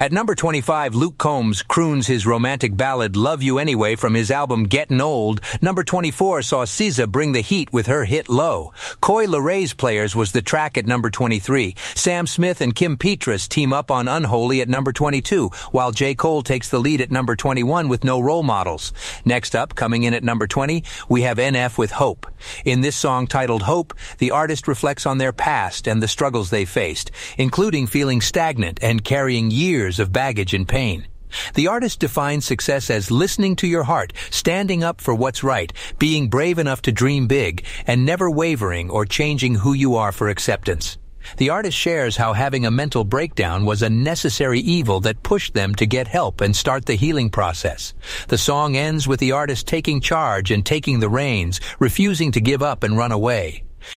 At number 25, Luke Combs croons his romantic ballad Love You Anyway from his album Gettin' Old. Number 24 saw SZA bring the heat with her hit Low. Coi Leray's Players was the track at number 23. Sam Smith and Kim Petras team up on Unholy at number 22, while J. Cole takes the lead at number 21 with No Role Modelz. Next up, coming in at number 20, we have NF with Hope. In this song titled Hope, the artist reflects on their past and the struggles they faced, including feeling stagnant and carrying years of baggage and pain. The artist defines success as listening to your heart, standing up for what's right, being brave enough to dream big, and never wavering or changing who you are for acceptance. The artist shares how having a mental breakdown was a necessary evil that pushed them to get help and start the healing process. The song ends with the artist taking charge and taking the reins, refusing to give up and run away.